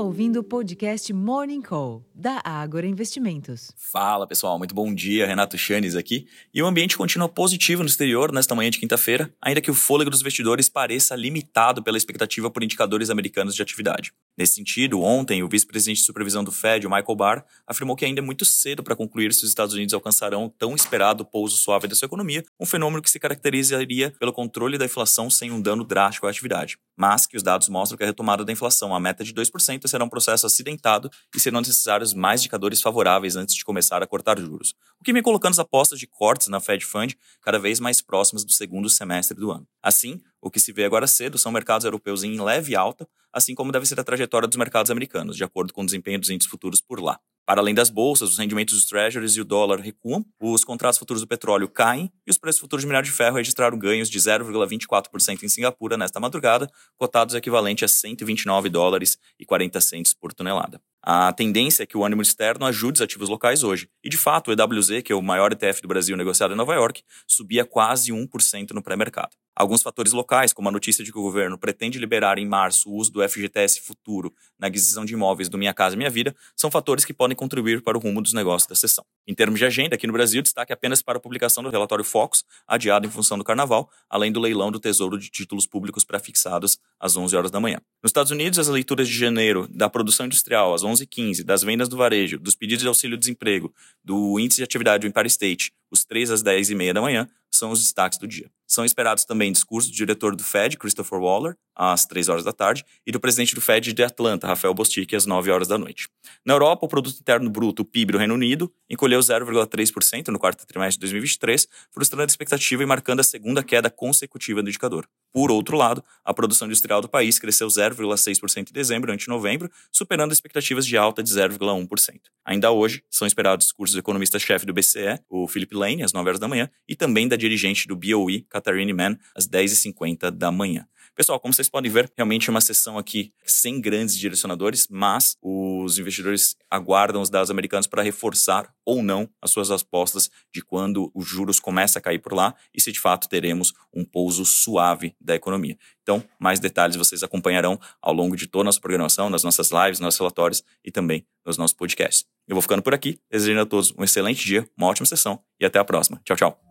ouvindo o podcast Morning Call, da Ágora Investimentos. Fala pessoal, muito bom dia. Renato Chanes aqui. E o ambiente continua positivo no exterior nesta manhã de quinta-feira, ainda que o fôlego dos investidores pareça limitado pela expectativa por indicadores americanos de atividade. Nesse sentido, ontem, o vice-presidente de supervisão do Fed, Michael Barr, afirmou que ainda é muito cedo para concluir se os Estados Unidos alcançarão o tão esperado pouso suave da sua economia, um fenômeno que se caracterizaria pelo controle da inflação sem um dano drástico à atividade. Mas que os dados mostram que a retomada da inflação, a meta de 2%, será um processo acidentado e serão necessários mais indicadores favoráveis antes de começar a cortar juros. O que vem colocando as apostas de cortes na Fed Fund cada vez mais próximas do segundo semestre do ano. Assim, o que se vê agora cedo são mercados europeus em leve alta, assim como deve ser a trajetória dos mercados americanos, de acordo com o desempenho dos índices futuros por lá. Para além das bolsas, os rendimentos dos treasuries e o dólar recuam, os contratos futuros do petróleo caem e os preços futuros de minério de ferro registraram ganhos de 0,24% em Singapura nesta madrugada, cotados equivalente a 129 dólares e 40 centes por tonelada. A tendência é que o ânimo externo ajude os ativos locais hoje. E, de fato, o EWZ, que é o maior ETF do Brasil negociado em Nova York, subia quase 1% no pré-mercado. Alguns fatores locais, como a notícia de que o governo pretende liberar em março o uso do FGTS futuro na aquisição de imóveis do Minha Casa Minha Vida, são fatores que podem contribuir para o rumo dos negócios da sessão. Em termos de agenda, aqui no Brasil, destaque apenas para a publicação do relatório Focus, adiado em função do carnaval, além do leilão do Tesouro de Títulos Públicos pré-fixados às 11 horas da manhã. Nos Estados Unidos, as leituras de janeiro da produção industrial às 11h15, das vendas do varejo, dos pedidos de auxílio-desemprego, do índice de atividade do Empire State, os 3 às 10h30 da manhã, são os destaques do dia. São esperados também discursos do diretor do Fed, Christopher Waller, às 3 horas da tarde, e do presidente do Fed de Atlanta, Rafael Bostic, às 9 horas da noite. Na Europa, o produto interno bruto, o PIB do Reino Unido, encolheu 0,3% no quarto trimestre de 2023, frustrando a expectativa e marcando a segunda queda consecutiva do indicador. Por outro lado, a produção industrial do país cresceu 0,6% em dezembro ante novembro, superando expectativas de alta de 0,1%. Ainda hoje, são esperados discursos do economista-chefe do BCE, o Philip Lane, às 9 horas da manhã, e também da dirigente do BOE, Katharine Mann, às 10h50 da manhã. Pessoal, como vocês podem ver, realmente é uma sessão aqui sem grandes direcionadores, mas os investidores aguardam os dados americanos para reforçar ou não as suas apostas de quando os juros começam a cair por lá e se de fato teremos um pouso suave da economia. Então, mais detalhes vocês acompanharão ao longo de toda a nossa programação, nas nossas lives, nos nossos relatórios e também nos nossos podcasts. Eu vou ficando por aqui, desejando a todos um excelente dia, uma ótima sessão e até a próxima. Tchau, tchau.